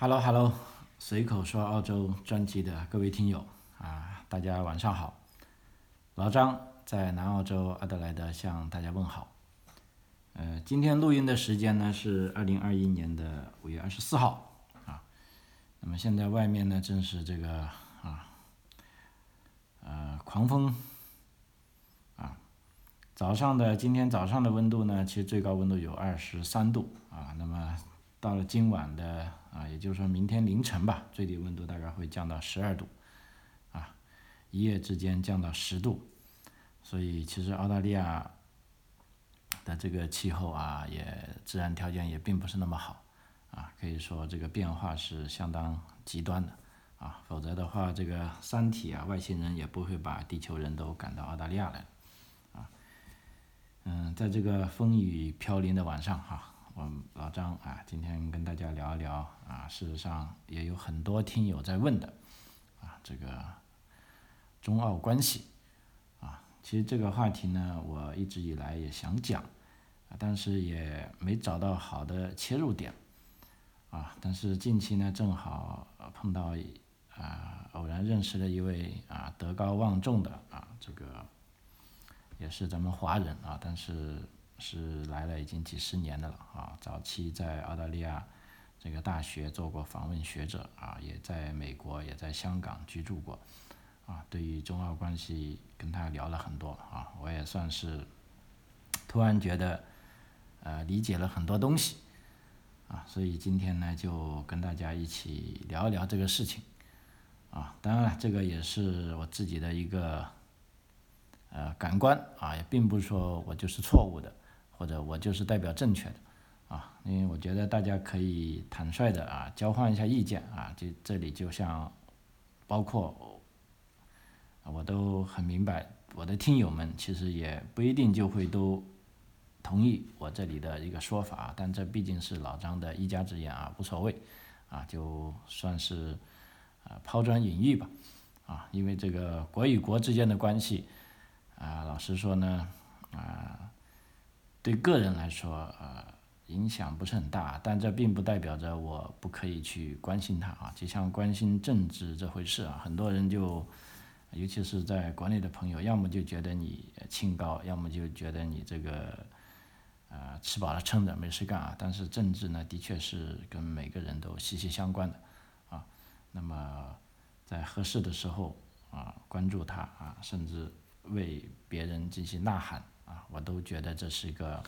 Hello Hello，随口说澳洲专辑的各位听友啊，大家晚上好。老张在南澳洲阿德莱德向大家问好。呃，今天录音的时间呢是二零二一年的五月二十四号啊。那么现在外面呢正是这个啊，呃，狂风啊。早上的今天早上的温度呢，其实最高温度有二十三度啊。那么到了今晚的啊，也就是说明天凌晨吧，最低温度大概会降到十二度啊，一夜之间降到十度。所以其实澳大利亚的这个气候啊，也自然条件也并不是那么好啊，可以说这个变化是相当极端的啊，否则的话，这个三体啊，外星人也不会把地球人都赶到澳大利亚来啊。嗯，在这个风雨飘零的晚上哈，我老张啊，今天跟大家聊一聊啊，事实上也有很多听友在问的啊，这个中澳关系啊。其实这个话题呢，我一直以来也想讲，但是也没找到好的切入点，啊，但是近期呢，正好碰到啊，偶然认识了一位啊德高望重的啊，这个也是咱们华人啊，但是是来了已经几十年的了啊，早期在澳大利亚这个大学做过访问学者啊，也在美国也在香港居住过。啊，对于中澳关系跟他聊了很多啊，我也算是突然觉得呃理解了很多东西啊，所以今天呢就跟大家一起聊一聊这个事情啊，当然了，这个也是我自己的一个呃感官啊，也并不是说我就是错误的，或者我就是代表正确的啊，因为我觉得大家可以坦率的啊交换一下意见啊，就这里就像包括。我都很明白，我的听友们其实也不一定就会都同意我这里的一个说法，但这毕竟是老张的一家之言啊，无所谓，啊，就算是啊抛砖引玉吧，啊，因为这个国与国之间的关系，啊，老实说呢，啊，对个人来说，呃，影响不是很大，但这并不代表着我不可以去关心他啊，就像关心政治这回事啊，很多人就。尤其是在国内的朋友，要么就觉得你清高，要么就觉得你这个，呃，吃饱了撑的没事干啊。但是政治呢，的确是跟每个人都息息相关的，啊，那么在合适的时候啊，关注他啊，甚至为别人进行呐喊啊，我都觉得这是一个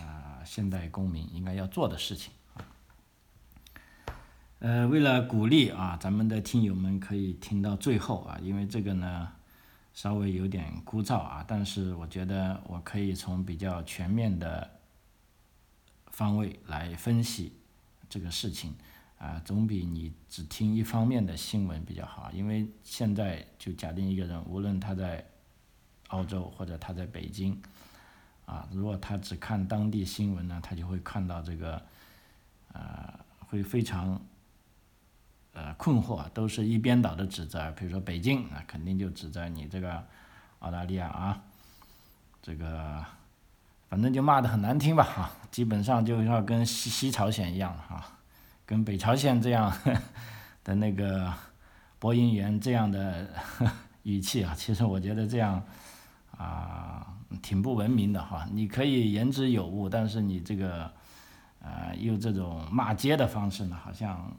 啊，现代公民应该要做的事情啊。呃，为了鼓励啊，咱们的听友们可以听到最后啊，因为这个呢稍微有点枯燥啊，但是我觉得我可以从比较全面的方位来分析这个事情啊，总比你只听一方面的新闻比较好。因为现在就假定一个人，无论他在澳洲或者他在北京啊，如果他只看当地新闻呢，他就会看到这个呃，会非常。呃，困惑都是一边倒的指责，比如说北京，那肯定就指责你这个澳大利亚啊，这个反正就骂的很难听吧，哈，基本上就要跟西西朝鲜一样哈，跟北朝鲜这样 的那个播音员这样的 语气啊，其实我觉得这样啊挺不文明的哈。你可以言之有物，但是你这个呃用这种骂街的方式呢，好像。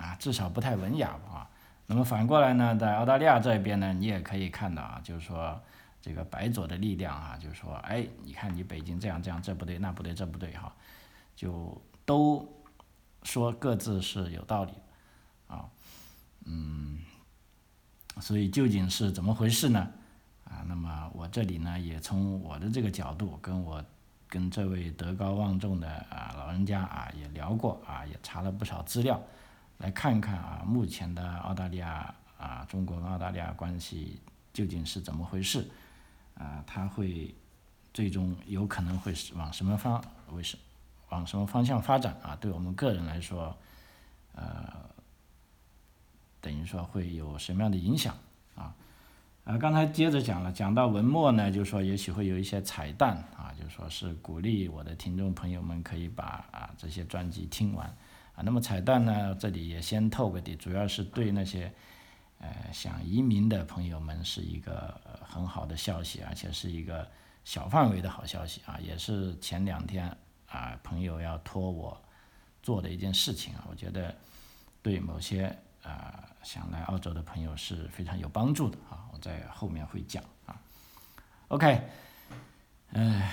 啊，至少不太文雅吧？那么反过来呢，在澳大利亚这边呢，你也可以看到啊，就是说这个白左的力量啊，就是说，哎，你看你北京这样这样，这不对那不对这不对哈，就都说各自是有道理啊，嗯，所以究竟是怎么回事呢？那么我这里呢，也从我的这个角度，跟我跟这位德高望重的啊老人家啊也聊过啊，也查了不少资料。来看看啊，目前的澳大利亚啊，中国跟澳大利亚关系究竟是怎么回事？啊，它会最终有可能会是往什么方为什往什么方向发展啊？对我们个人来说，呃，等于说会有什么样的影响啊？刚才接着讲了，讲到文末呢，就说也许会有一些彩蛋啊，就说是鼓励我的听众朋友们可以把啊这些专辑听完。啊，那么彩蛋呢，这里也先透个底，主要是对那些呃想移民的朋友们是一个很好的消息，而且是一个小范围的好消息啊，也是前两天啊朋友要托我做的一件事情啊，我觉得对某些啊想来澳洲的朋友是非常有帮助的啊，在后面会讲啊。OK，哎，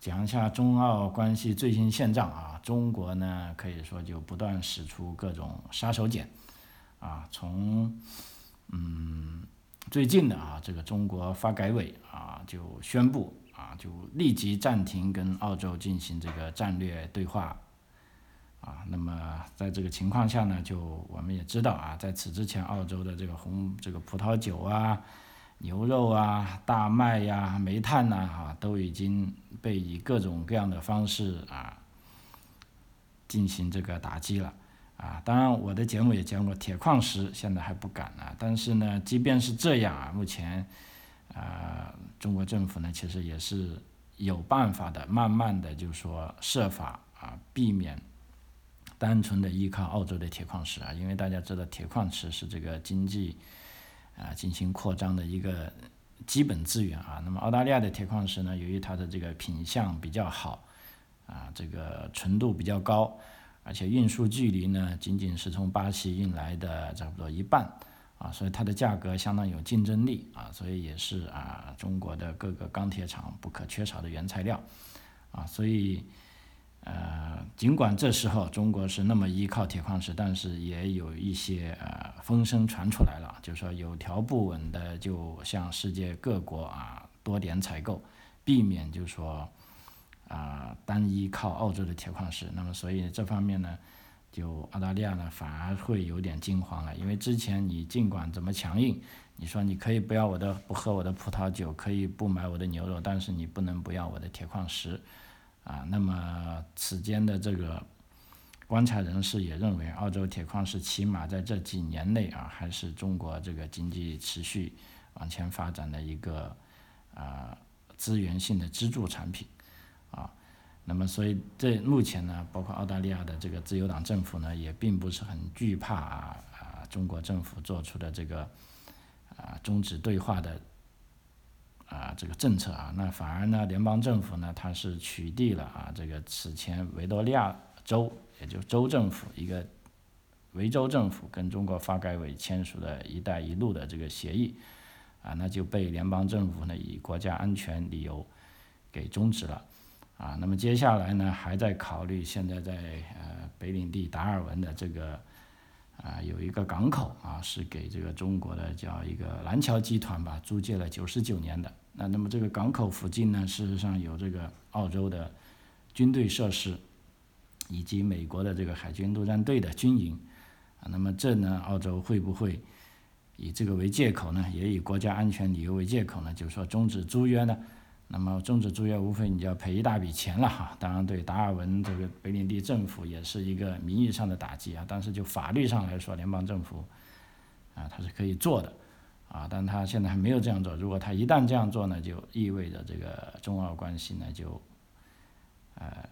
讲一下中澳关系最新现状啊。中国呢，可以说就不断使出各种杀手锏，啊，从嗯最近的啊，这个中国发改委啊就宣布啊，就立即暂停跟澳洲进行这个战略对话，啊，那么在这个情况下呢，就我们也知道啊，在此之前，澳洲的这个红这个葡萄酒啊、牛肉啊、大麦呀、煤炭呐，啊，都已经被以各种各样的方式啊。进行这个打击了，啊，当然我的节目也讲过，铁矿石现在还不敢啊，但是呢，即便是这样啊，目前，啊，中国政府呢其实也是有办法的，慢慢的就说设法啊避免单纯的依靠澳洲的铁矿石啊，因为大家知道铁矿石是这个经济啊进行扩张的一个基本资源啊，那么澳大利亚的铁矿石呢，由于它的这个品相比较好。啊，这个纯度比较高，而且运输距离呢，仅仅是从巴西运来的差不多一半，啊，所以它的价格相当有竞争力啊，所以也是啊，中国的各个钢铁厂不可缺少的原材料，啊，所以呃，尽管这时候中国是那么依靠铁矿石，但是也有一些呃风声传出来了，就是说有条不紊的就向世界各国啊多点采购，避免就是说。啊，单依靠澳洲的铁矿石，那么所以这方面呢，就澳大利亚呢反而会有点惊慌了，因为之前你尽管怎么强硬，你说你可以不要我的不喝我的葡萄酒，可以不买我的牛肉，但是你不能不要我的铁矿石，啊，那么此间的这个观察人士也认为，澳洲铁矿石起码在这几年内啊，还是中国这个经济持续往前发展的一个啊资源性的支柱产品。啊，那么所以这目前呢，包括澳大利亚的这个自由党政府呢，也并不是很惧怕啊啊中国政府做出的这个啊终止对话的啊这个政策啊，那反而呢，联邦政府呢，它是取缔了啊这个此前维多利亚州，也就州政府一个维州政府跟中国发改委签署的一带一路的这个协议啊，那就被联邦政府呢以国家安全理由给终止了。啊，那么接下来呢，还在考虑现在在呃北领地达尔文的这个啊有一个港口啊，是给这个中国的叫一个蓝桥集团吧租借了九十九年的。那那么这个港口附近呢，事实上有这个澳洲的军队设施，以及美国的这个海军陆战队的军营啊。那么这呢，澳洲会不会以这个为借口呢？也以国家安全理由为借口呢？就是说终止租约呢？那么终止租约，无非你就要赔一大笔钱了哈。当然，对达尔文这个北领地政府也是一个名义上的打击啊。但是就法律上来说，联邦政府啊，它是可以做的啊。但他现在还没有这样做。如果他一旦这样做呢，就意味着这个中澳关系呢就呃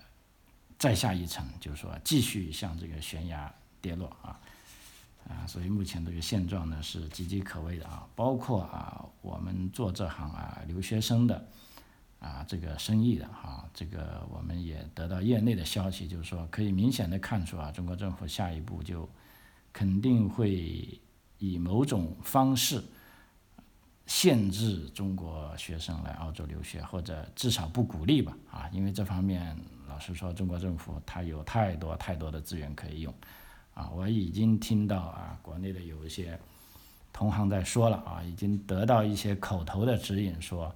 再下一层，就是说继续向这个悬崖跌落啊啊。所以目前这个现状呢是岌岌可危的啊。包括啊，我们做这行啊，留学生的。啊，这个生意的哈，这个我们也得到业内的消息，就是说可以明显的看出啊，中国政府下一步就肯定会以某种方式限制中国学生来澳洲留学，或者至少不鼓励吧啊，因为这方面老实说，中国政府它有太多太多的资源可以用啊，我已经听到啊，国内的有一些同行在说了啊，已经得到一些口头的指引说。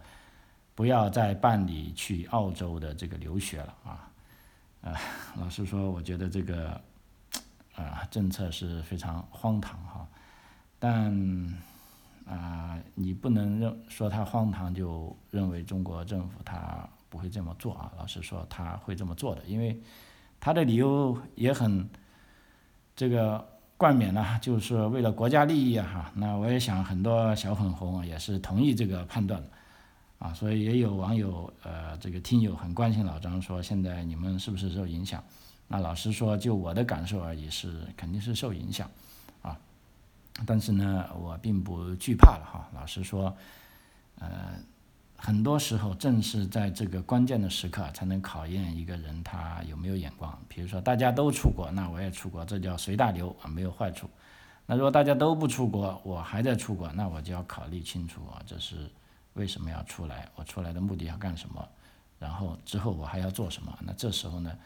不要再办理去澳洲的这个留学了啊！啊，老实说，我觉得这个啊政策是非常荒唐哈。但啊，你不能认说他荒唐就认为中国政府他不会这么做啊。老实说，他会这么做的，因为他的理由也很这个冠冕呢，就是为了国家利益啊哈。那我也想很多小粉红也是同意这个判断的。啊，所以也有网友呃，这个听友很关心老张，说现在你们是不是受影响？那老实说，就我的感受而已，是肯定是受影响。但是呢，我并不惧怕了哈。老实说，呃，很多时候正是在这个关键的时刻，才能考验一个人他有没有眼光。比如说，大家都出国，那我也出国，这叫随大流啊，没有坏处。那如果大家都不出国，我还在出国，那我就要考虑清楚啊，这是为什么要出来？我出来的目的要干什么？然后之后我还要做什么？那这时候呢？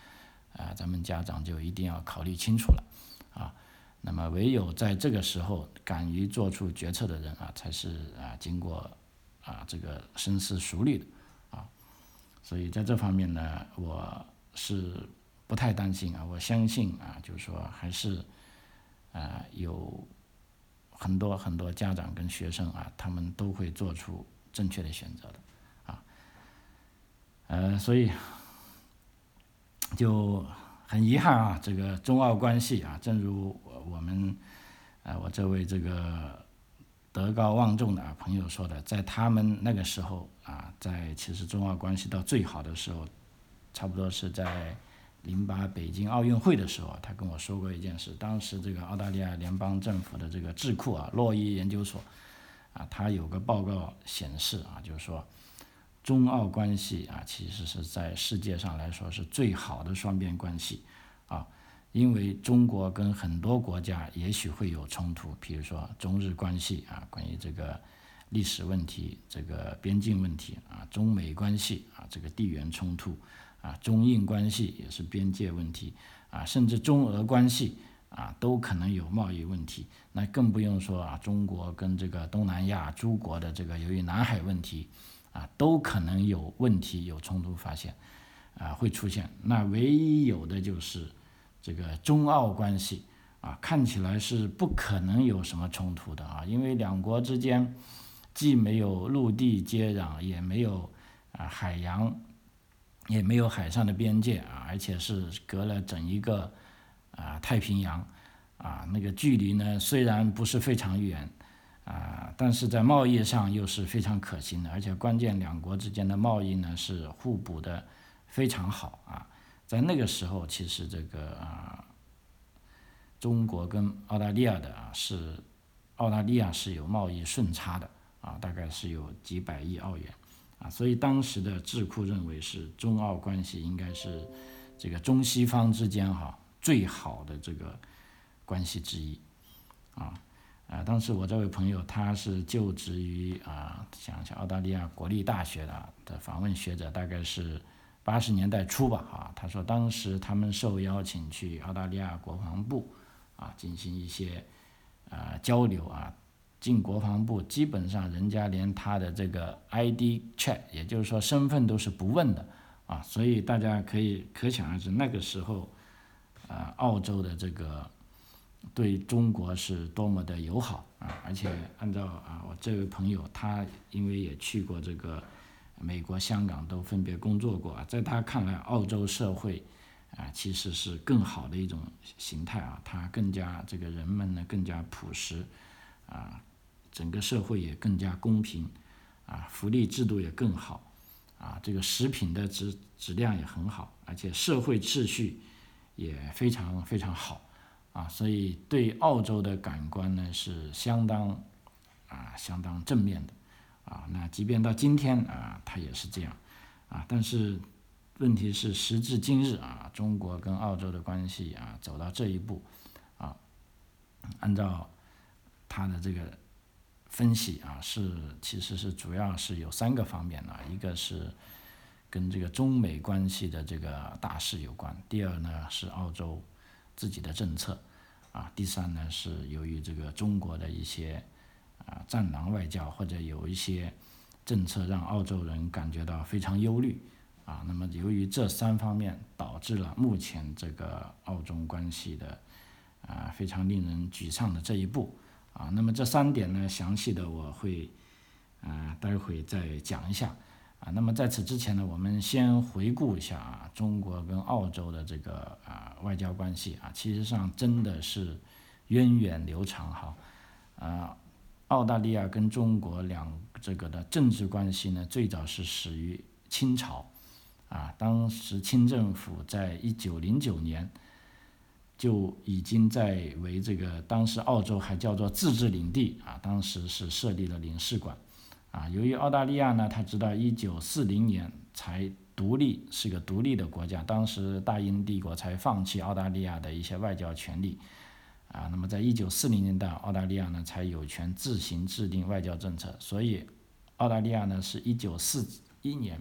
啊，咱们家长就一定要考虑清楚了，啊，那么唯有在这个时候敢于做出决策的人啊，才是啊经过啊这个深思熟虑的，啊，所以在这方面呢，我是不太担心啊，我相信啊，就是说还是啊有很多很多家长跟学生啊，他们都会做出正确的选择的，啊，呃，所以。就很遗憾啊，这个中澳关系啊，正如我们，呃，我这位这个德高望重的啊朋友说的，在他们那个时候啊，在其实中澳关系到最好的时候，差不多是在零八北京奥运会的时候，他跟我说过一件事，当时这个澳大利亚联邦政府的这个智库啊，洛伊研究所啊，他有个报告显示啊，就是说。中澳关系啊，其实是在世界上来说是最好的双边关系，因为中国跟很多国家也许会有冲突，比如说中日关系啊，关于这个历史问题、这个边境问题啊，中美关系啊，这个地缘冲突啊，中印关系也是边界问题啊，甚至中俄关系啊，都可能有贸易问题。那更不用说啊，中国跟这个东南亚诸国的这个由于南海问题。啊，都可能有问题，有冲突发现，啊，会出现。那唯一有的就是这个中澳关系，啊，看起来是不可能有什么冲突的啊，因为两国之间既没有陆地接壤，也没有啊海洋，也没有海上的边界啊，而且是隔了整一个啊太平洋，啊，那个距离呢虽然不是非常远。啊，但是在贸易上又是非常可行的，而且关键两国之间的贸易呢是互补的非常好啊。在那个时候，其实这个啊，中国跟澳大利亚的啊是澳大利亚是有贸易顺差的啊，大概是有几百亿澳元啊，所以当时的智库认为是中澳关系应该是这个中西方之间哈最好的这个关系之一啊。啊，当时我这位朋友他是就职于啊，想想澳大利亚国立大学的的访问学者，大概是八十年代初吧，啊，他说当时他们受邀请去澳大利亚国防部啊进行一些啊交流啊，进国防部基本上人家连他的这个 ID check，也就是说身份都是不问的啊，所以大家可以可想而知那个时候啊，澳洲的这个。对中国是多么的友好啊！而且按照啊，我这位朋友他因为也去过这个美国、香港都分别工作过啊，在他看来，澳洲社会啊其实是更好的一种形态啊，它更加这个人们呢更加朴实啊，整个社会也更加公平啊，福利制度也更好啊，这个食品的质质量也很好，而且社会秩序也非常非常好。啊，所以对澳洲的感官呢是相当啊相当正面的啊。那即便到今天啊，它也是这样啊。但是问题是，时至今日啊，中国跟澳洲的关系啊走到这一步啊，按照他的这个分析啊，是其实是主要是有三个方面的，一个是跟这个中美关系的这个大势有关，第二呢是澳洲。自己的政策，啊，第三呢是由于这个中国的一些啊战狼外交，或者有一些政策让澳洲人感觉到非常忧虑，啊，那么由于这三方面导致了目前这个澳中关系的啊非常令人沮丧的这一步，啊，那么这三点呢详细的我会啊待会再讲一下。啊，那么在此之前呢，我们先回顾一下啊，中国跟澳洲的这个啊外交关系啊，其实上真的是源远流长哈。啊，澳大利亚跟中国两这个的政治关系呢，最早是始于清朝，啊，当时清政府在一九零九年就已经在为这个当时澳洲还叫做自治领地啊，当时是设立了领事馆。啊，由于澳大利亚呢，他直到一九四零年才独立，是个独立的国家，当时大英帝国才放弃澳大利亚的一些外交权利。啊，那么在一九四零年代，澳大利亚呢才有权自行制定外交政策，所以澳大利亚呢是一九四一年，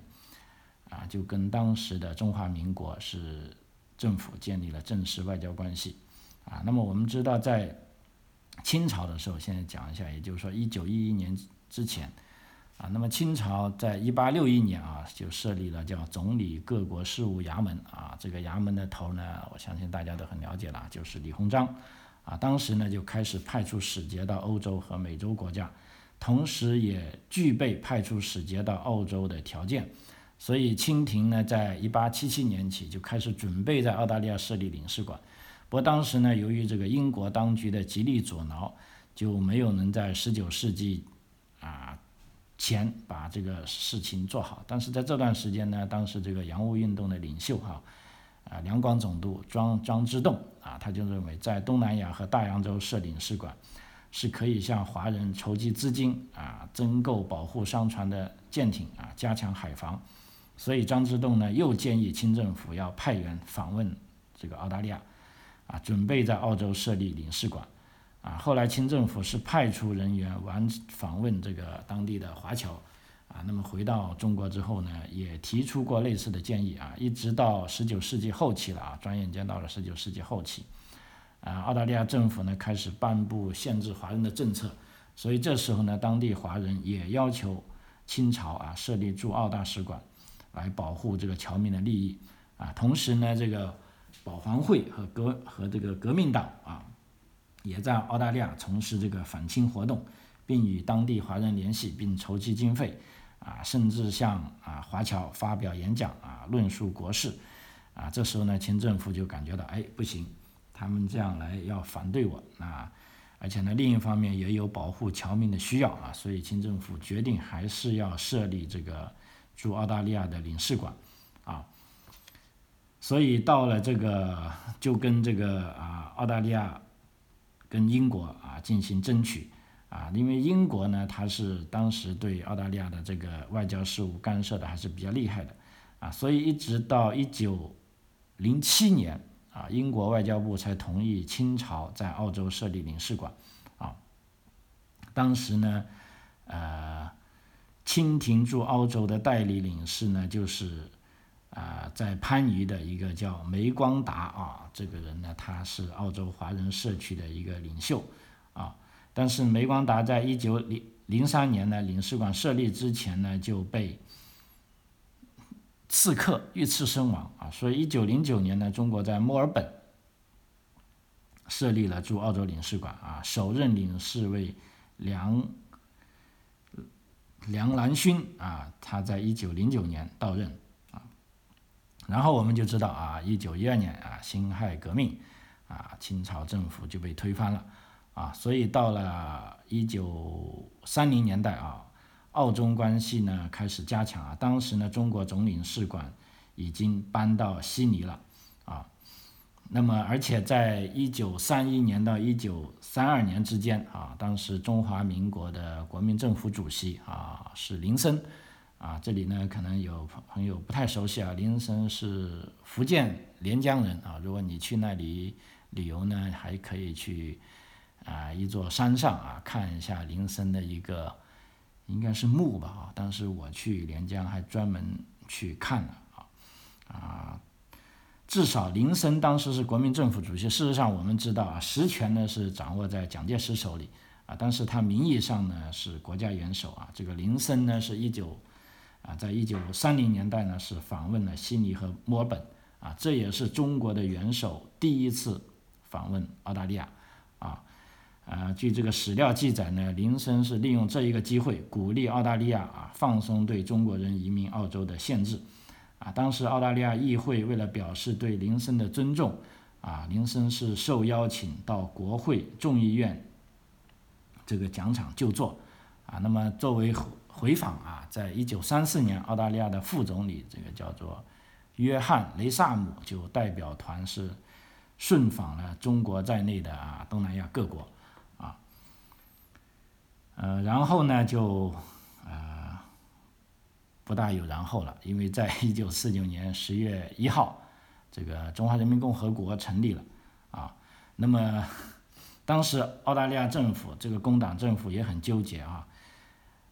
啊，就跟当时的中华民国是政府建立了正式外交关系。啊，那么我们知道在清朝的时候，现在讲一下，也就是说一九一一年之前。啊，那么清朝在一八六一年啊，就设立了叫总理各国事务衙门啊，这个衙门的头呢，我相信大家都很了解了，就是李鸿章，啊，当时呢就开始派出使节到欧洲和美洲国家，同时也具备派出使节到澳洲的条件，所以清廷呢，在一八七七年起就开始准备在澳大利亚设立领事馆，不过当时呢，由于这个英国当局的极力阻挠，就没有能在十九世纪啊。前把这个事情做好，但是在这段时间呢，当时这个洋务运动的领袖哈，啊两广总督庄张之洞啊，他就认为在东南亚和大洋洲设领事馆，是可以向华人筹集资金啊，增购保护商船的舰艇啊，加强海防，所以张之洞呢又建议清政府要派员访问这个澳大利亚，啊，准备在澳洲设立领事馆。啊，后来清政府是派出人员完访问这个当地的华侨，啊，那么回到中国之后呢，也提出过类似的建议啊，一直到十九世纪后期了啊，转眼间到了十九世纪后期，啊，澳大利亚政府呢开始颁布限制华人的政策，所以这时候呢，当地华人也要求清朝啊设立驻澳大使馆，来保护这个侨民的利益啊，同时呢，这个保皇会和革和这个革命党啊。也在澳大利亚从事这个反清活动，并与当地华人联系，并筹集经费，啊，甚至向啊华侨发表演讲啊，论述国事，啊，这时候呢，清政府就感觉到，哎，不行，他们这样来要反对我，啊，而且呢，另一方面也有保护侨民的需要啊，所以清政府决定还是要设立这个驻澳大利亚的领事馆，啊，所以到了这个就跟这个啊澳大利亚。跟英国啊进行争取啊，因为英国呢，它是当时对澳大利亚的这个外交事务干涉的还是比较厉害的啊，所以一直到一九零七年啊，英国外交部才同意清朝在澳洲设立领事馆啊。当时呢，呃，清廷驻澳洲的代理领事呢，就是。啊，在番禺的一个叫梅光达啊，这个人呢，他是澳洲华人社区的一个领袖啊。但是梅光达在一九零零三年呢，领事馆设立之前呢，就被刺客遇刺身亡啊。所以一九零九年呢，中国在墨尔本设立了驻澳洲领事馆啊，首任领事为梁梁兰勋啊，他在一九零九年到任啊。然后我们就知道啊，一九一二年啊，辛亥革命，啊，清朝政府就被推翻了，啊，所以到了一九三零年代啊，澳中关系呢开始加强啊，当时呢，中国总领事馆已经搬到悉尼了，啊，那么而且在一九三一年到一九三二年之间啊，当时中华民国的国民政府主席啊是林森。啊，这里呢可能有朋友不太熟悉啊，林森是福建连江人啊。如果你去那里旅游呢，还可以去啊一座山上啊看一下林森的一个应该是墓吧啊。当时我去连江还专门去看了啊啊，至少林森当时是国民政府主席。事实上我们知道啊，实权呢是掌握在蒋介石手里啊，但是他名义上呢是国家元首啊。这个林森呢是一九。啊，在一九三零年代呢，是访问了悉尼和墨尔本，啊，这也是中国的元首第一次访问澳大利亚，啊，啊，据这个史料记载呢，林森是利用这一个机会，鼓励澳大利亚啊放松对中国人移民澳洲的限制，啊，当时澳大利亚议会为了表示对林森的尊重，啊，林森是受邀请到国会众议院这个讲场就座，啊，那么作为。回访啊，在一九三四年，澳大利亚的副总理这个叫做约翰雷萨姆就代表团是顺访了中国在内的啊东南亚各国啊，呃，然后呢就呃不大有然后了，因为在 一九四九年十月一号，这个中华人民共和国成立了啊，那么当时澳大利亚政府这个工党政府也很纠结啊，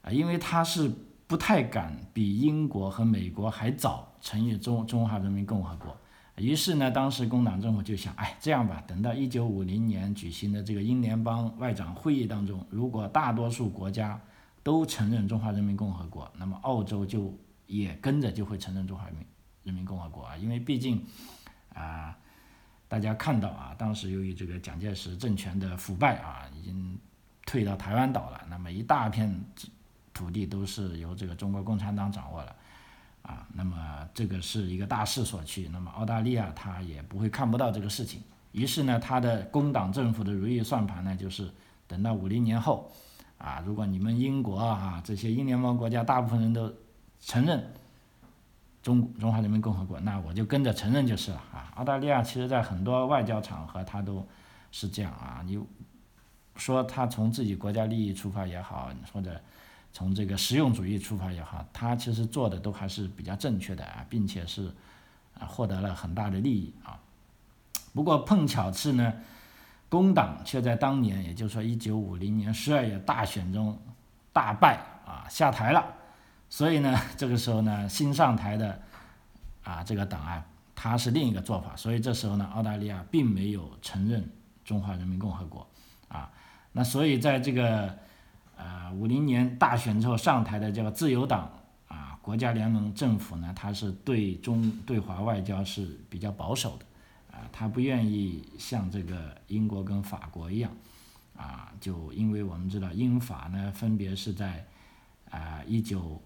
啊，因为他是。不太敢比英国和美国还早成立中中华人民共和国，于是呢，当时工党政府就想，哎，这样吧，等到一九五零年举行的这个英联邦外长会议当中，如果大多数国家都承认中华人民共和国，那么澳洲就也跟着就会承认中华人民人民共和国啊，因为毕竟啊，大家看到啊，当时由于这个蒋介石政权的腐败啊，已经退到台湾岛了，那么一大片。土地都是由这个中国共产党掌握了，啊，那么这个是一个大势所趋，那么澳大利亚它也不会看不到这个事情，于是呢，它的工党政府的如意算盘呢，就是等到五零年后，啊，如果你们英国啊这些英联邦国家大部分人都承认中中华人民共和国，那我就跟着承认就是了啊。澳大利亚其实在很多外交场合，它都是这样啊，你说他从自己国家利益出发也好，或者。从这个实用主义出发也好，他其实做的都还是比较正确的啊，并且是啊获得了很大的利益啊。不过碰巧是呢，工党却在当年，也就是说一九五零年十二月大选中大败啊下台了。所以呢，这个时候呢，新上台的啊这个党啊，他是另一个做法。所以这时候呢，澳大利亚并没有承认中华人民共和国啊。那所以在这个。呃，五零年大选之后上台的这个自由党啊，国家联盟政府呢，它是对中对华外交是比较保守的，啊，他不愿意像这个英国跟法国一样，啊，就因为我们知道英法呢分别是在啊一九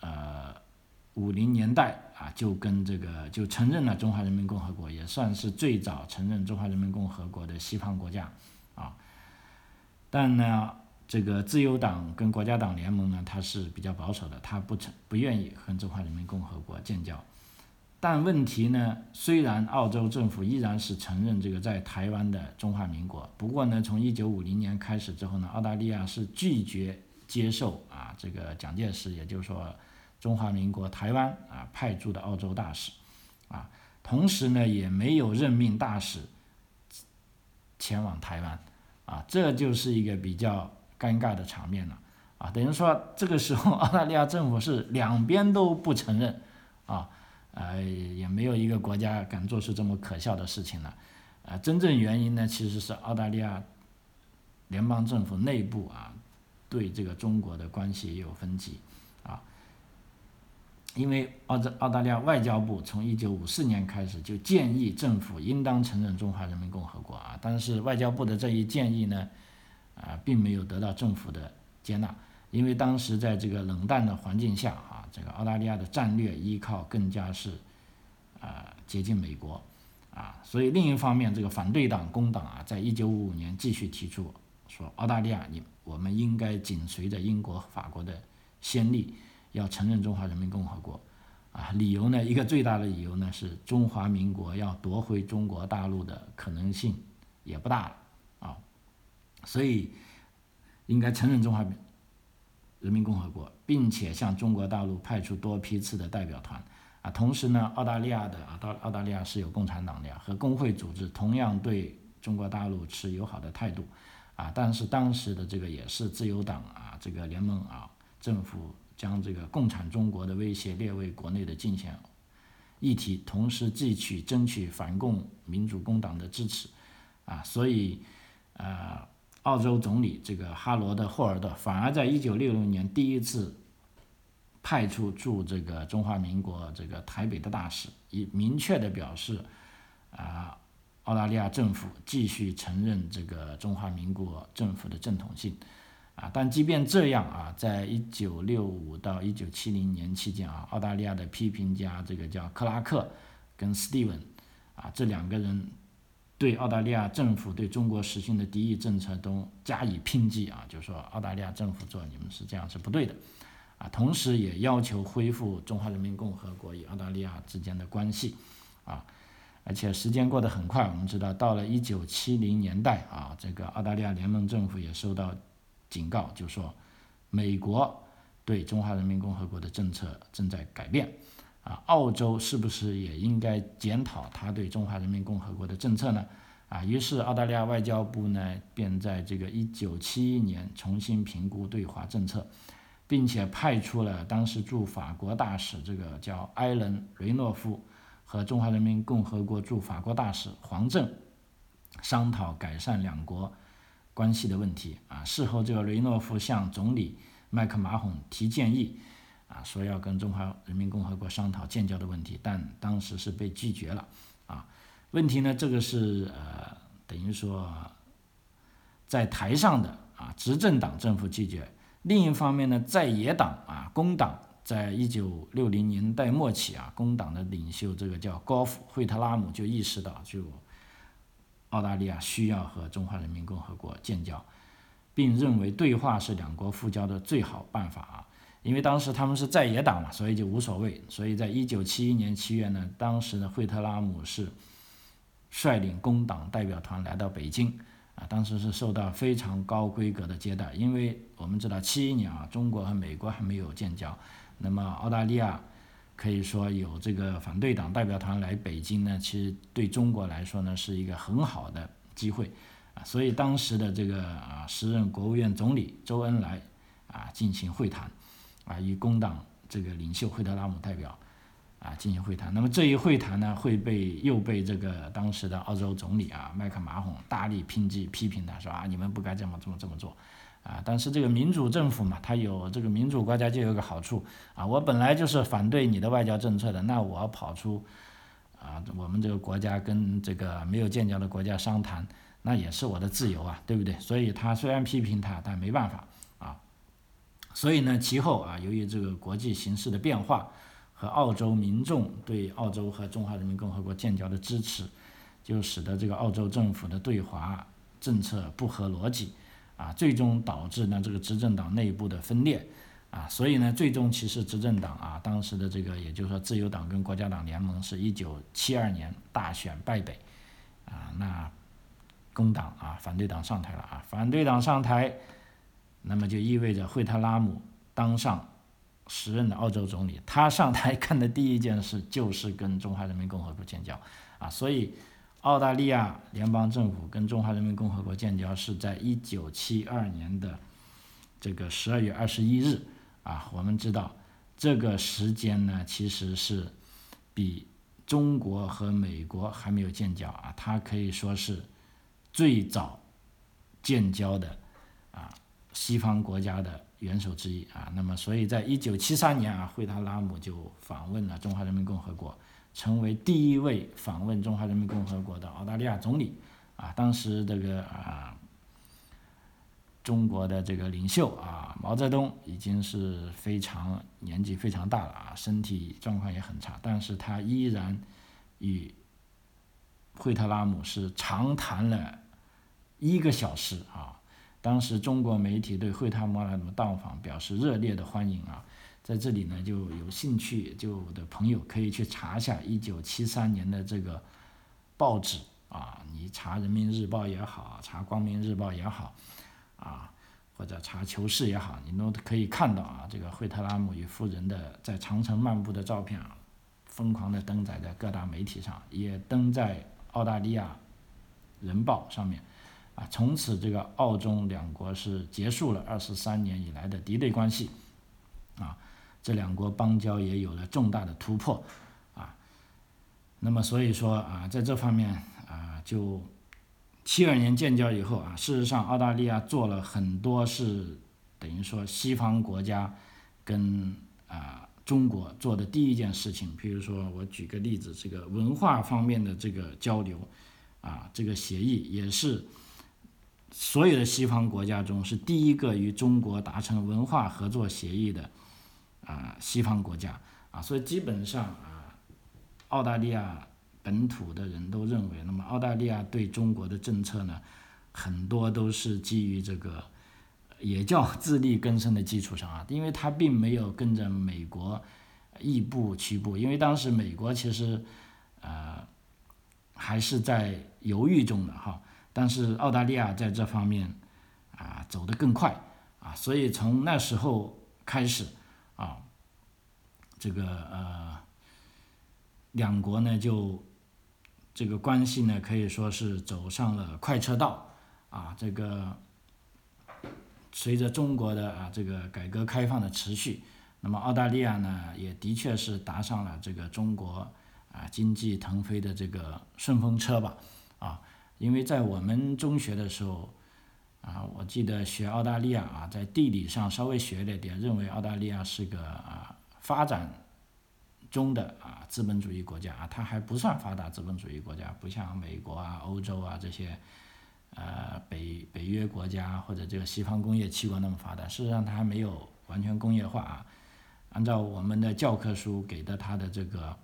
呃五零年代啊就跟这个就承认了中华人民共和国，也算是最早承认中华人民共和国的西方国家，但呢，这个自由党跟国家党联盟呢，它是比较保守的，它不承不愿意和中华人民共和国建交。但问题呢，虽然澳洲政府依然是承认这个在台湾的中华民国，不过呢，从一九五零年开始之后呢，澳大利亚是拒绝接受啊这个蒋介石，也就是说中华民国台湾啊派驻的澳洲大使，啊，同时呢，也没有任命大使前往台湾。啊，这就是一个比较尴尬的场面了，啊，等于说这个时候 澳大利亚政府是两边都不承认，啊，呃，也没有一个国家敢做出这么可笑的事情了，啊，真正原因呢，其实是澳大利亚联邦政府内部啊，对这个中国的关系也有分歧。啊因为澳洲澳大利亚外交部从一九五四年开始就建议政府应当承认中华人民共和国啊，但是外交部的这一建议呢，啊，并没有得到政府的接纳，因为当时在这个冷淡的环境下啊，这个澳大利亚的战略依靠更加是啊接近美国啊，所以另一方面，这个反对党工党啊，在一九五五年继续提出说，澳大利亚你我们应该紧随着英国、法国的先例。要承认中华人民共和国，啊，理由呢？一个最大的理由呢是中华民国要夺回中国大陆的可能性也不大了，啊，所以应该承认中华民人民共和国，并且向中国大陆派出多批次的代表团，啊，同时呢，澳大利亚的啊，澳澳大利亚是有共产党的呀，和工会组织同样对中国大陆持友好的态度，啊，但是当时的这个也是自由党啊，这个联盟啊，政府。将这个共产中国的威胁列为国内的竞选议题，同时汲取争取反共民主工党的支持，啊，所以，呃，澳洲总理这个哈罗德·霍尔德反而在一九六六年第一次派出驻这个中华民国这个台北的大使，以明确的表示，啊，澳大利亚政府继续承认这个中华民国政府的正统性。啊，但即便这样啊，在一九六五到一九七零年期间啊，澳大利亚的批评家这个叫克拉克跟斯蒂文啊，这两个人对澳大利亚政府对中国实行的敌意政策都加以抨击啊，就说澳大利亚政府做你们是这样是不对的啊，同时也要求恢复中华人民共和国与澳大利亚之间的关系，啊，而且时间过得很快，我们知道到了一九七零年代啊，这个澳大利亚联盟政府也收到警告，就说美国对中华人民共和国的政策正在改变，啊，澳洲是不是也应该检讨他对中华人民共和国的政策呢？啊，于是澳大利亚外交部呢，便在这个一九七一年重新评估对华政策，并且派出了当时驻法国大使这个叫埃伦·雷诺夫和中华人民共和国驻法国大使黄正商讨改善两国关系的问题。啊，事后这个雷诺夫向总理麦克马洪提建议，啊，说要跟中华人民共和国商讨建交的问题，但当时是被拒绝了。啊。问题呢？这个是呃，等于说，在台上的啊，执政党政府拒绝；另一方面呢，在野党啊，工党，在一九六零年代末期啊，工党的领袖这个叫高夫惠特拉姆就意识到，就澳大利亚需要和中华人民共和国建交，并认为对话是两国复交的最好办法啊。因为当时他们是在野党嘛，所以就无所谓。所以在一九七一年七月呢，当时的惠特拉姆是。率领工党代表团来到北京，啊，当时是受到非常高规格的接待，因为我们知道七一年啊，中国和美国还没有建交，那么澳大利亚可以说有这个反对党代表团来北京呢，其实对中国来说呢是一个很好的机会，啊，所以当时的这个啊时任国务院总理周恩来啊进行会谈，啊与工党这个领袖惠特拉姆代表。啊，进行会谈。那么这一会谈呢，会被又被这个当时的澳洲总理啊麦克马洪大力抨击批评他，说啊，你们不该这么这么这么做，啊，但是这个民主政府嘛，它有这个民主国家就有个好处啊，我本来就是反对你的外交政策的，那我跑出啊，我们这个国家跟这个没有建交的国家商谈，那也是我的自由啊，对不对？所以他虽然批评他，但没办法啊。所以呢，其后啊，由于这个国际形势的变化。和澳洲民众对澳洲和中华人民共和国建交的支持，就使得这个澳洲政府的对华政策不合逻辑，啊，最终导致呢这个执政党内部的分裂，啊，所以呢最终其实执政党啊当时的这个也就是说自由党跟国家党联盟是一九七二年大选败北，啊，那工党啊反对党上台了啊，反对党上台，那么就意味着惠特拉姆当上。时任的澳洲总理，他上台 干的第一件事就是跟中华人民共和国建交，啊，所以澳大利亚联邦政府跟中华人民共和国建交是在一九七二年的这个十二月二十一日，啊，我们知道这个时间呢，其实是比中国和美国还没有建交啊，它可以说是最早建交的啊西方国家的。元首之一啊，那么所以在一九七三年啊，惠特拉姆就访问了中华人民共和国，成为第一位访问中华人民共和国的澳大利亚总理啊。当时这个啊，中国的这个领袖啊，毛泽东已经是非常年纪非常大了啊，身体状况也很差，但是他依然与惠特拉姆是长谈了一个小时啊。当时中国媒体对惠特拉姆到访表示热烈的欢迎啊，在这里呢就有兴趣就的朋友可以去查一下一九七三年的这个报纸啊，你查人民日报也好，查光明日报也好，啊或者查求是也好，你都可以看到啊，这个惠特拉姆与夫人的在长城漫步的照片啊，疯狂的登载在各大媒体上，也登在澳大利亚人报上面。啊，从此这个澳中两国是结束了二十三年以来的敌对关系，啊，这两国邦交也有了重大的突破，啊，那么所以说啊，在这方面啊，就七二年建交以后啊，事实上澳大利亚做了很多是等于说西方国家跟啊中国做的第一件事情，比如说我举个例子，这个文化方面的这个交流，啊，这个协议也是。所有的西方国家中，是第一个与中国达成文化合作协议的啊西方国家啊，所以基本上啊，澳大利亚本土的人都认为，那么澳大利亚对中国的政策呢，很多都是基于这个也叫自力更生的基础上啊，因为它并没有跟着美国亦步亦步，因为当时美国其实呃还是在犹豫中的哈，但是澳大利亚在这方面啊走得更快啊，所以从那时候开始，这个呃两国呢就这个关系呢可以说是走上了快车道啊，这个。随着中国的啊这个改革开放的持续，那么澳大利亚呢也的确是搭上了这个中国啊经济腾飞的这个顺风车吧，啊，因为在我们中学的时候，啊，我记得学澳大利亚啊，在地理上稍微学了点，认为澳大利亚是个啊发展中的啊资本主义国家啊，它还不算发达资本主义国家，不像美国啊、欧洲啊这些。呃，北北约国家或者这个西方工业七国那么发达，事实上它还没有完全工业化啊。按照我们的教科书给的它的这个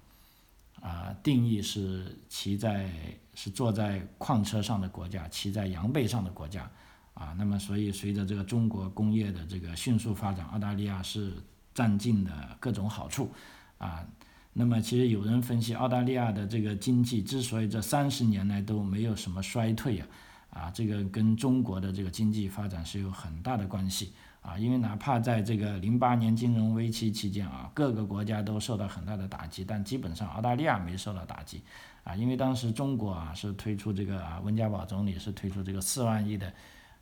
啊定义是骑在是坐在矿车上的国家，骑在羊背上的国家啊。那么所以随着这个中国工业的这个迅速发展，澳大利亚是占尽的各种好处啊。那么其实有人分析，澳大利亚的这个经济之所以这三十年来都没有什么衰退啊。啊，这个跟中国的这个经济发展是有很大的关系啊，因为哪怕在这个零八年金融危机期间啊，各个国家都受到很大的打击，但基本上澳大利亚没受到打击啊，因为当时中国啊是推出这个啊温家宝总理是推出这个四万亿的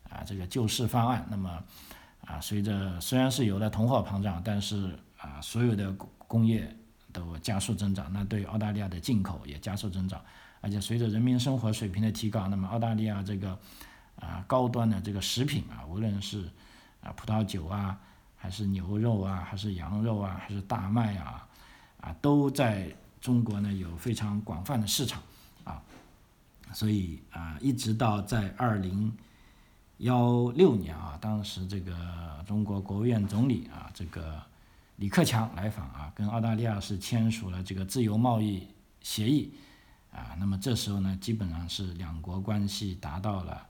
啊这个救市方案，那么啊随着虽然是有了通货膨胀，但是啊所有的工业都加速增长，那对澳大利亚的进口也加速增长。而且随着人民生活水平的提高，那么澳大利亚这个啊高端的这个食品啊，无论是啊葡萄酒啊，还是牛肉啊，还是羊肉啊，还是大麦啊，啊都在中国呢有非常广泛的市场啊，所以啊一直到在二零幺六年啊，当时这个中国国务院总理啊这个李克强来访啊，跟澳大利亚是签署了这个自由贸易协议。啊，那么这时候呢，基本上是两国关系达到了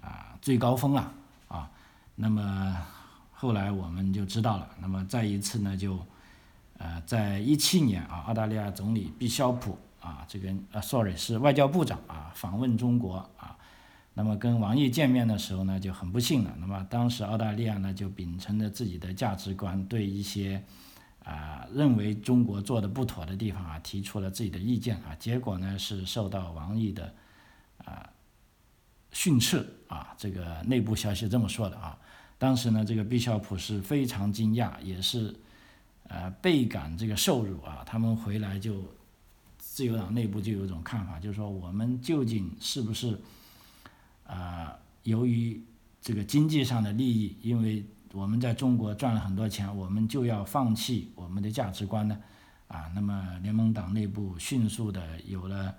啊最高峰了啊。那么后来我们就知道了，那么再一次呢，就呃，在一七年啊，澳大利亚总理毕肖普啊，这个呃，sorry 是外交部长啊，访问中国啊。那么跟王毅见面的时候呢，就很不幸了。那么当时澳大利亚呢，就秉承着自己的价值观，对一些。啊，认为中国做的不妥的地方啊，提出了自己的意见啊，结果呢是受到王毅的啊训斥啊，这个内部消息这么说的啊。当时呢，这个毕肖普是非常惊讶，也是呃倍感这个受辱啊。他们回来就自由党内部就有一种看法，就是说我们究竟是不是啊由于这个经济上的利益，因为。我们在中国赚了很多钱，我们就要放弃我们的价值观呢？啊，那么联盟党内部迅速的有了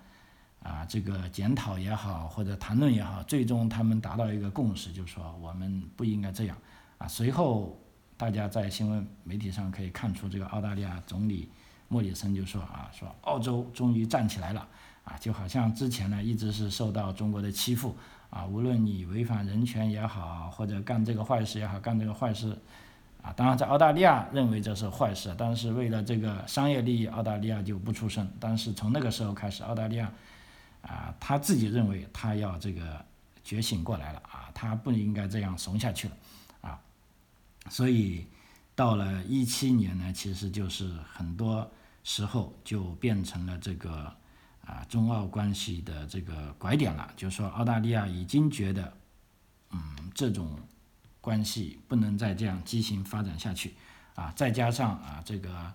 啊这个检讨也好，或者谈论也好，最终他们达到一个共识，就是说我们不应该这样。啊，随后大家在新闻媒体上可以看出，这个澳大利亚总理莫里森就说啊，说澳洲终于站起来了，啊，就好像之前呢一直是受到中国的欺负。啊，无论你违反人权也好，或者干这个坏事也好，干这个坏事，啊，当然在澳大利亚认为这是坏事，但是为了这个商业利益，澳大利亚就不出声。但是从那个时候开始，澳大利亚，啊，他自己认为他要这个觉醒过来了，啊，他不应该这样怂下去了，啊，所以到了一七年呢，其实就是很多时候就变成了这个。啊，中澳关系的这个拐点了，就是说澳大利亚已经觉得，嗯，这种关系不能再这样畸形发展下去，啊，再加上啊，这个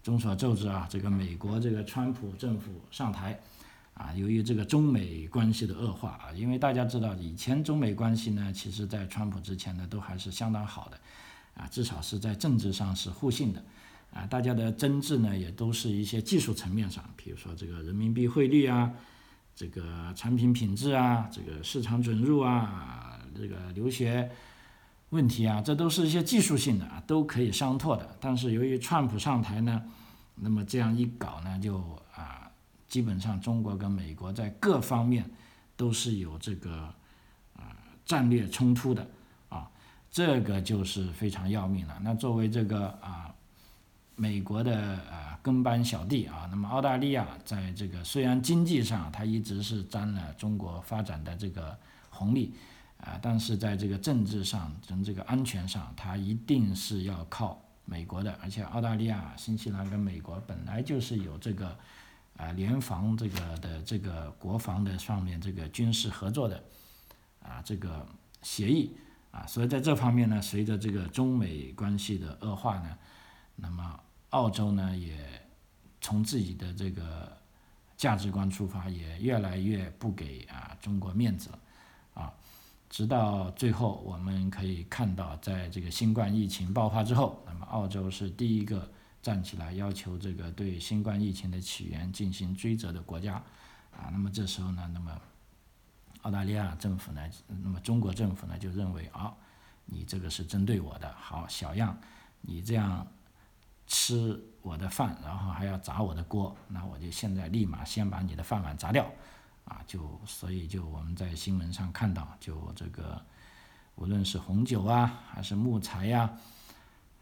众所周知啊，这个美国这个川普政府上台，啊，由于这个中美关系的恶化啊，因为大家知道以前中美关系呢，其实在川普之前呢都还是相当好的，啊，至少是在政治上是互信的。啊，大家的争执呢，也都是一些技术层面上，比如说这个人民币汇率啊，这个产品品质啊，这个市场准入啊，这个留学问题啊，这都是一些技术性的啊，都可以商拓的。但是由于川普上台呢，那么这样一搞呢，就啊，基本上中国跟美国在各方面都是有这个啊战略冲突的啊。这个就是非常要命了。那作为这个啊，美国的啊跟班小弟啊，那么澳大利亚在这个虽然经济上它一直是沾了中国发展的这个红利啊，但是在这个政治上跟这个安全上，它一定是要靠美国的。而且澳大利亚、新西兰跟美国本来就是有这个啊联防这个的这个国防的上面这个军事合作的啊这个协议。啊，所以在这方面呢，随着这个中美关系的恶化呢，那么澳洲呢也从自己的这个价值观出发，也越来越不给啊中国面子了，啊，直到最后我们可以看到，在这个新冠疫情爆发之后，那么澳洲是第一个站起来要求这个对新冠疫情的起源进行追责的国家，啊，那么这时候呢，那么。澳大利亚政府呢，那么中国政府呢就认为啊，你这个是针对我的，好小样，你这样吃我的饭，然后还要砸我的锅，那我就现在立马先把你的饭碗砸掉，啊，就所以就我们在新闻上看到，就这个无论是红酒啊，还是木材呀，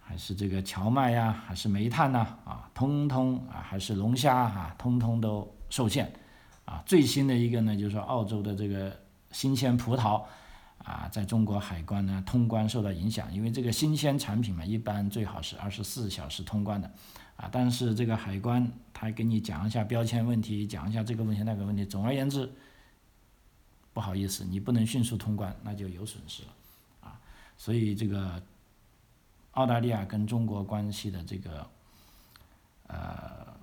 还是这个荞麦呀，还是煤炭呐，啊，通通啊，还是龙虾啊，通通都受限。啊，最新的一个呢，就是说澳洲的这个新鲜葡萄，啊，在中国海关呢通关受到影响，因为这个新鲜产品嘛，一般最好是二十四小时通关的，啊，但是这个海关他给你讲一下标签问题，讲一下这个问题那个问题，总而言之，不好意思，你不能迅速通关，那就有损失了，啊，所以这个澳大利亚跟中国关系的这个，呃。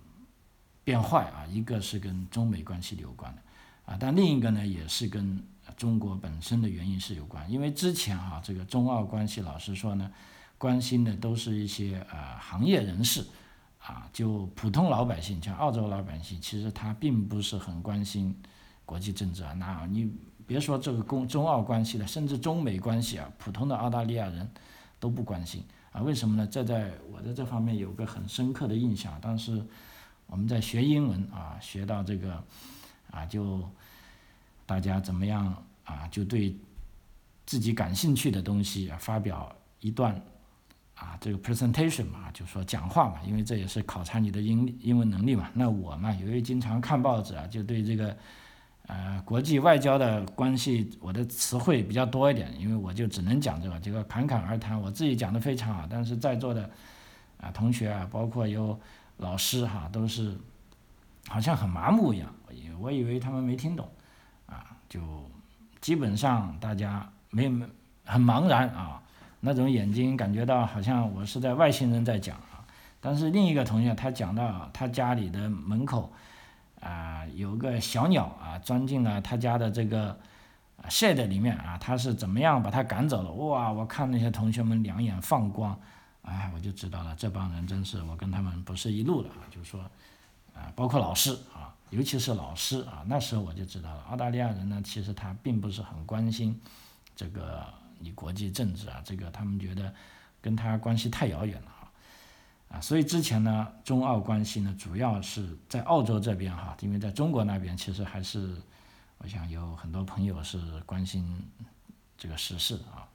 变坏啊，一个是跟中美关系有关的，啊，但另一个呢也是跟中国本身的原因是有关，因为之前哈这个中澳关系，老实说呢，关心的都是一些呃行业人士，啊，就普通老百姓，像澳洲老百姓，其实他并不是很关心国际政治啊，那你别说这个中中澳关系了，甚至中美关系啊，普通的澳大利亚人都不关心啊，为什么呢？这在我在这方面有个很深刻的印象，但是。我们在学英文啊，学到这个啊，就大家怎么样啊，就对自己感兴趣的东西啊，发表一段啊，这个 presentation 嘛，就说讲话嘛，因为这也是考察你的英英文能力嘛。那我嘛，由于经常看报纸啊，就对这个呃国际外交的关系，我的词汇比较多一点，因为我就只能讲这个，这个侃侃而谈，我自己讲的非常好，但是在座的啊同学啊，包括有。老师哈都是好像很麻木一样，我以为他们没听懂，啊，就基本上大家没没很茫然啊，那种眼睛感觉到好像我是在外星人在讲啊。但是另一个同学他讲到他家里的门口啊有个小鸟啊钻进了他家的这个 shed 里面啊，他是怎么样把它赶走了？哇，我看那些同学们两眼放光。哎，我就知道了，这帮人真是我跟他们不是一路的啊！就是说，啊，包括老师啊，尤其是老师啊，那时候我就知道了，澳大利亚人呢，其实他并不是很关心这个你国际政治啊，这个他们觉得跟他关系太遥远了啊，啊，所以之前呢，中澳关系呢，主要是在澳洲这边哈，因为在中国那边其实还是，我想有很多朋友是关心这个时事啊。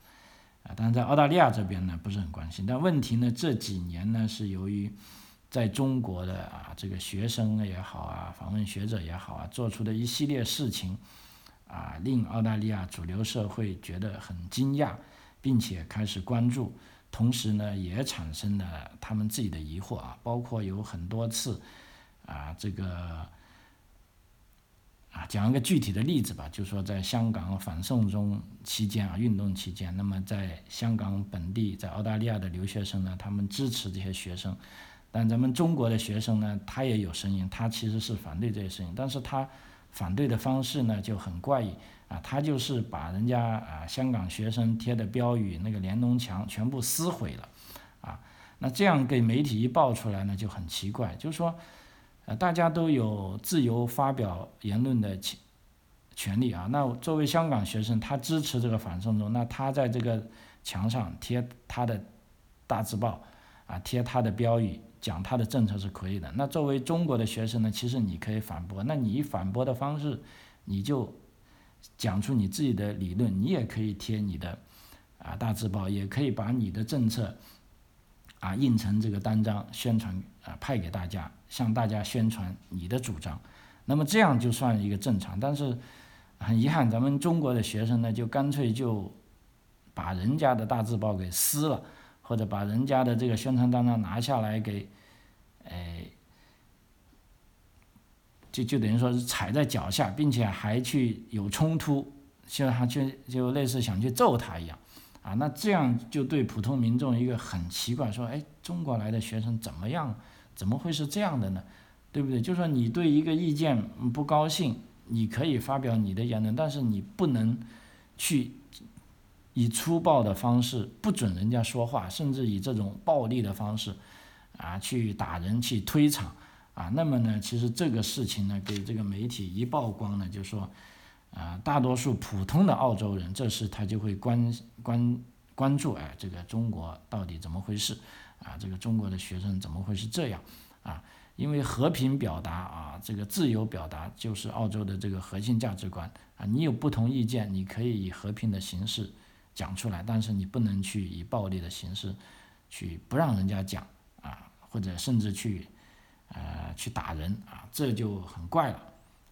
啊，但是在澳大利亚这边呢，不是很关心。但问题呢，这几年呢，是由于在中国的啊，这个学生也好啊，访问学者也好啊，做出的一系列事情，啊，令澳大利亚主流社会觉得很惊讶，并且开始关注，同时呢，也产生了他们自己的疑惑啊，包括有很多次啊，这个。啊，讲一个具体的例子吧，就说在香港反送中期间啊，运动期间，那么在香港本地，在澳大利亚的留学生呢，他们支持这些学生，但咱们中国的学生呢，他也有声音，他其实是反对这些声音，但是他反对的方式呢就很怪异啊，他就是把人家啊香港学生贴的标语那个联农墙全部撕毁了，啊，那这样给媒体一爆出来呢，就很奇怪，就是说。呃，大家都有自由发表言论的权权利啊。那作为香港学生，他支持这个反送中，那他在这个墙上贴他的大字报，啊，贴他的标语，讲他的政策是可以的。那作为中国的学生呢，其实你可以反驳。那你反驳的方式，你就讲出你自己的理论，你也可以贴你的啊大字报，也可以把你的政策啊印成这个单张宣传啊派给大家，向大家宣传你的主张。那么这样就算一个正常。但是很遗憾，咱们中国的学生呢，就干脆就把人家的大字报给撕了，或者把人家的这个宣传单呢拿下来给，哎。就就等于说是踩在脚下，并且还去有冲突，就他去就类似想去揍他一样，啊，那这样就对普通民众一个很奇怪，说，哎，中国来的学生怎么样？怎么会是这样的呢？对不对？就说你对一个意见不高兴，你可以发表你的言论，但是你不能去以粗暴的方式不准人家说话，甚至以这种暴力的方式啊去打人、去推搡。啊，那么呢，其实这个事情呢，给这个媒体一曝光呢，就说，啊，大多数普通的澳洲人，这时他就会关关关注，哎，这个中国到底怎么回事？啊，这个中国的学生怎么会是这样？啊，因为和平表达啊，这个自由表达就是澳洲的这个核心价值观啊，你有不同意见，你可以以和平的形式讲出来，但是你不能去以暴力的形式去不让人家讲啊，或者甚至去。呃，去打人啊，这就很怪了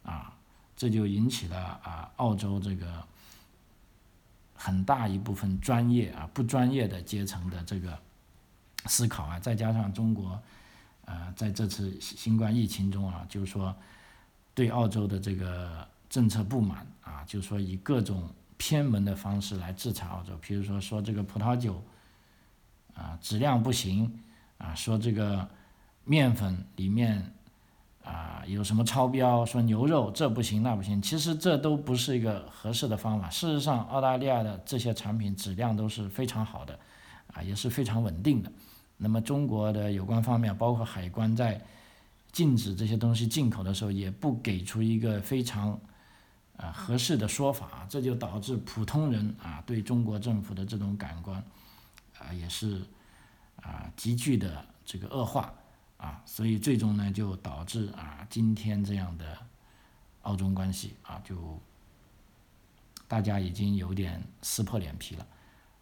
啊，这就引起了啊澳洲这个很大一部分专业啊不专业的阶层的这个思考啊，再加上中国呃在这次新冠疫情中啊，就是说对澳洲的这个政策不满啊，就是说以各种偏门的方式来制裁澳洲，比如说说这个葡萄酒啊质量不行啊，说这个。面粉里面啊有什么超标？说牛肉这不行那不行，其实这都不是一个合适的方法。事实上，澳大利亚的这些产品质量都是非常好的，啊也是非常稳定的。那么中国的有关方面，包括海关在禁止这些东西进口的时候，也不给出一个非常啊合适的说法，这就导致普通人啊对中国政府的这种感官啊也是啊急剧的这个恶化。啊，所以最终呢，就导致啊，今天这样的澳中关系啊，就大家已经有点撕破脸皮了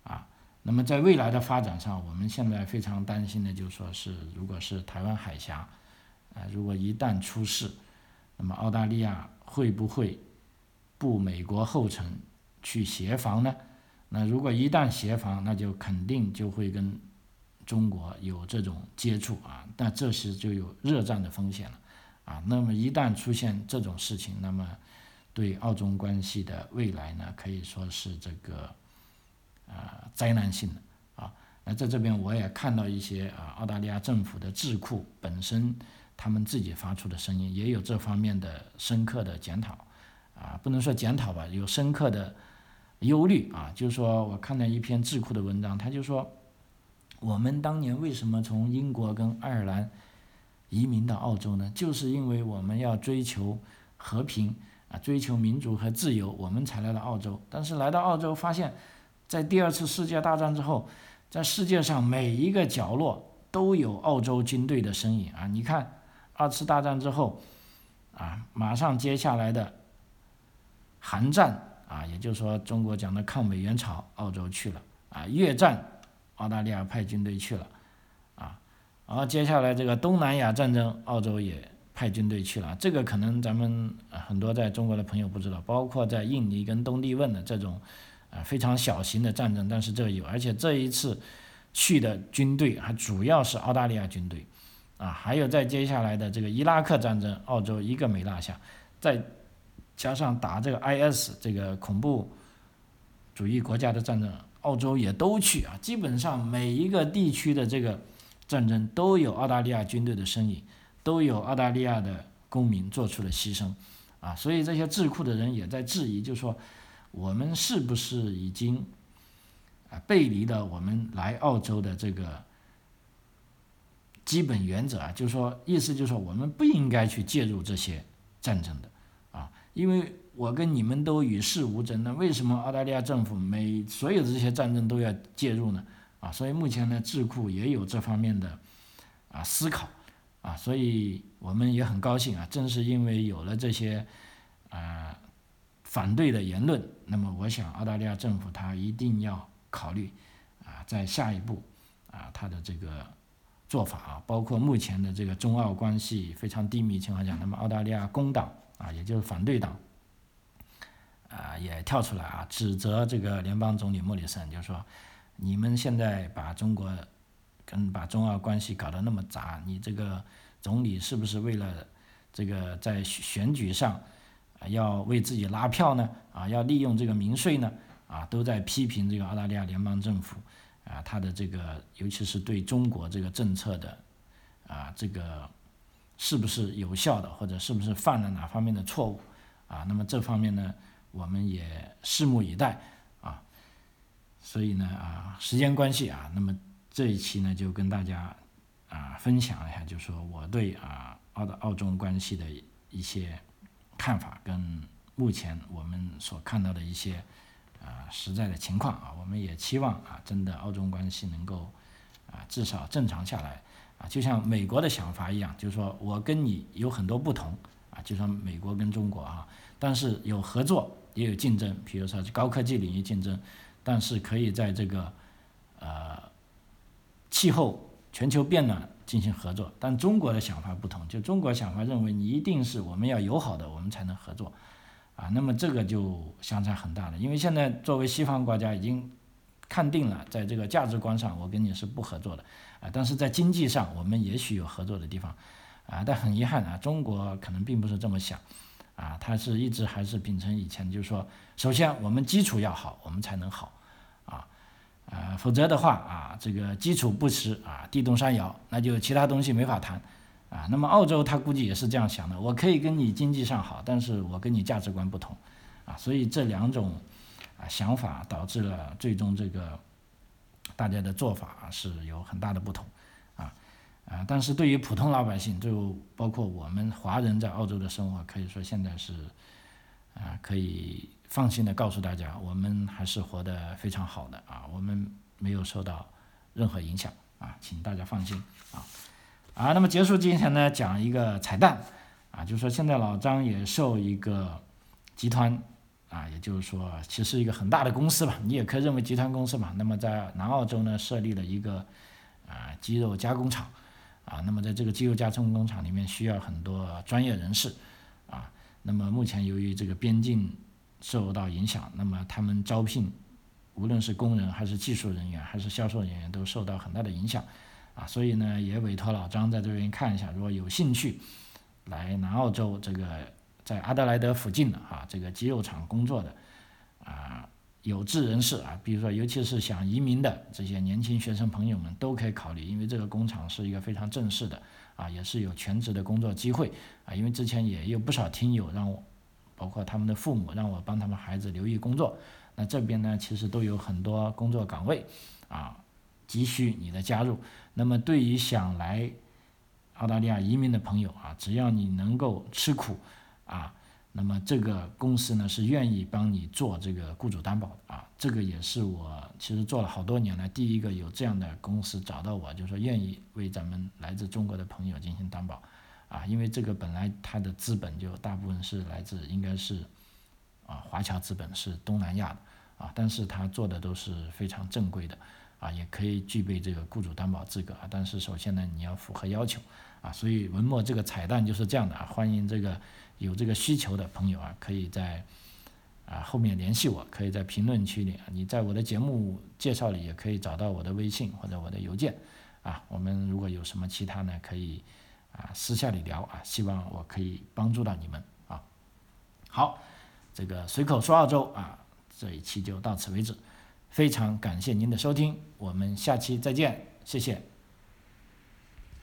啊。那么在未来的发展上，我们现在非常担心的，就说是如果是台湾海峡啊，如果一旦出事，那么澳大利亚会不会步美国后尘去协防呢？那如果一旦协防，那就肯定就会跟。中国有这种接触啊，那这时就有热战的风险了啊。那么一旦出现这种事情，那么对澳中关系的未来呢，可以说是这个呃灾难性的啊。那在这边我也看到一些啊澳大利亚政府的智库本身他们自己发出的声音，也有这方面的深刻的检讨啊，不能说检讨吧，有深刻的忧虑啊。就是说我看到一篇智库的文章，他就说。我们当年为什么从英国跟爱尔兰移民到澳洲呢？就是因为我们要追求和平啊，追求民主和自由，我们才来到澳洲。但是来到澳洲，发现，在第二次世界大战之后，在世界上每一个角落都有澳洲军队的身影啊！你看，二次大战之后，啊，马上接下来的韩战啊，也就是说中国讲的抗美援朝，澳洲去了啊，越战。澳大利亚派军队去了，啊，然后接下来这个东南亚战争，澳洲也派军队去了。这个可能咱们很多在中国的朋友不知道，包括在印尼跟东帝汶的这种啊非常小型的战争，但是这有，而且这一次去的军队还主要是澳大利亚军队，啊，还有在接下来的这个伊拉克战争，澳洲一个没落下，在加上打这个 IS 这个恐怖主义国家的战争。澳洲也都去啊，基本上每一个地区的这个战争都有澳大利亚军队的身影，都有澳大利亚的公民做出了牺牲，啊，所以这些智库的人也在质疑，就说我们是不是已经啊背离了我们来澳洲的这个基本原则啊？就是说，意思就是说，我们不应该去介入这些战争的，因为。我跟你们都与世无争，那为什么澳大利亚政府每所有的这些战争都要介入呢？啊，所以目前呢，智库也有这方面的啊思考，啊，所以我们也很高兴啊，正是因为有了这些啊反对的言论，那么我想澳大利亚政府他一定要考虑啊，在下一步啊，他的这个做法啊，包括目前的这个中澳关系非常低迷情况下，那么澳大利亚工党啊，也就是反对党啊，也跳出来啊，指责这个联邦总理莫里森，就是说，你们现在把中国跟把中澳关系搞得那么杂，你这个总理是不是为了这个在选举上？啊要为自己拉票呢，啊，要利用这个民税呢，啊，都在批评这个澳大利亚联邦政府，啊，他的这个尤其是对中国这个政策的，啊，这个是不是有效的，或者是不是犯了哪方面的错误，啊，那么这方面呢，我们也拭目以待，啊，所以呢，啊，时间关系啊，那么这一期呢，就跟大家啊分享一下，就是说我对啊澳的澳中关系的一些。看法跟目前我们所看到的一些啊实在的情况啊，我们也期望啊，真的澳中关系能够啊至少正常下来啊，就像美国的想法一样，就是说我跟你有很多不同啊，就像美国跟中国啊，但是有合作也有竞争，比如说高科技领域竞争，但是可以在这个呃气候全球变暖。进行合作，但中国的想法不同，就中国想法认为你一定是我们要友好的，我们才能合作，啊，那么这个就相差很大了，因为现在作为西方国家已经看定了，在这个价值观上我跟你是不合作的，啊，但是在经济上我们也许有合作的地方，啊，但很遗憾啊，中国可能并不是这么想，啊，他是一直还是秉承以前，就是说，首先我们基础要好，我们才能好。啊啊，否则的话啊，这个基础不实啊，地动山摇，那就其他东西没法谈啊。那么澳洲他估计也是这样想的，我可以跟你经济上好，但是我跟你价值观不同啊，所以这两种啊想法导致了最终这个大家的做法是有很大的不同啊啊。但是对于普通老百姓，就包括我们华人在澳洲的生活，可以说现在是啊可以。放心的告诉大家，我们还是活得非常好的啊，我们没有受到任何影响啊，请大家放心啊啊。那么结束今天呢，讲一个彩蛋啊，就是说现在老张也受一个集团啊，也就是说其实一个很大的公司吧，你也可以认为集团公司嘛。那么在南澳洲呢设立了一个啊鸡肉加工厂啊，那么在这个鸡肉加工工厂里面需要很多专业人士啊，那么目前由于这个边境。受到影响，那么他们招聘，无论是工人还是技术人员还是销售人员，都受到很大的影响，啊，所以呢，也委托老张在这边看一下，如果有兴趣来南澳洲这个在阿德莱德附近的啊这个鸡肉厂工作的啊有志人士啊，比如说尤其是想移民的这些年轻学生朋友们都可以考虑，因为这个工厂是一个非常正式的啊，也是有全职的工作机会啊，因为之前也有不少听友让我。包括他们的父母让我帮他们孩子留意工作，那这边呢其实都有很多工作岗位，啊，急需你的加入。那么对于想来澳大利亚移民的朋友啊，只要你能够吃苦，啊，那么这个公司呢是愿意帮你做这个雇主担保的啊。这个也是我其实做了好多年了，第一个有这样的公司找到我，就说愿意为咱们来自中国的朋友进行担保。啊，因为这个本来它的资本就大部分是来自应该是，啊华侨资本是东南亚的啊，但是他做的都是非常正规的啊，也可以具备这个雇主担保资格啊，但是首先呢你要符合要求啊，所以文末这个彩蛋就是这样的啊，欢迎这个有这个需求的朋友啊，可以在啊后面联系我，可以在评论区里，你在我的节目介绍里也可以找到我的微信或者我的邮件啊，我们如果有什么其他呢可以。啊，私下里聊啊，希望我可以帮助到你们啊。好，这个随口说澳洲啊，这一期就到此为止，非常感谢您的收听，我们下期再见，谢谢。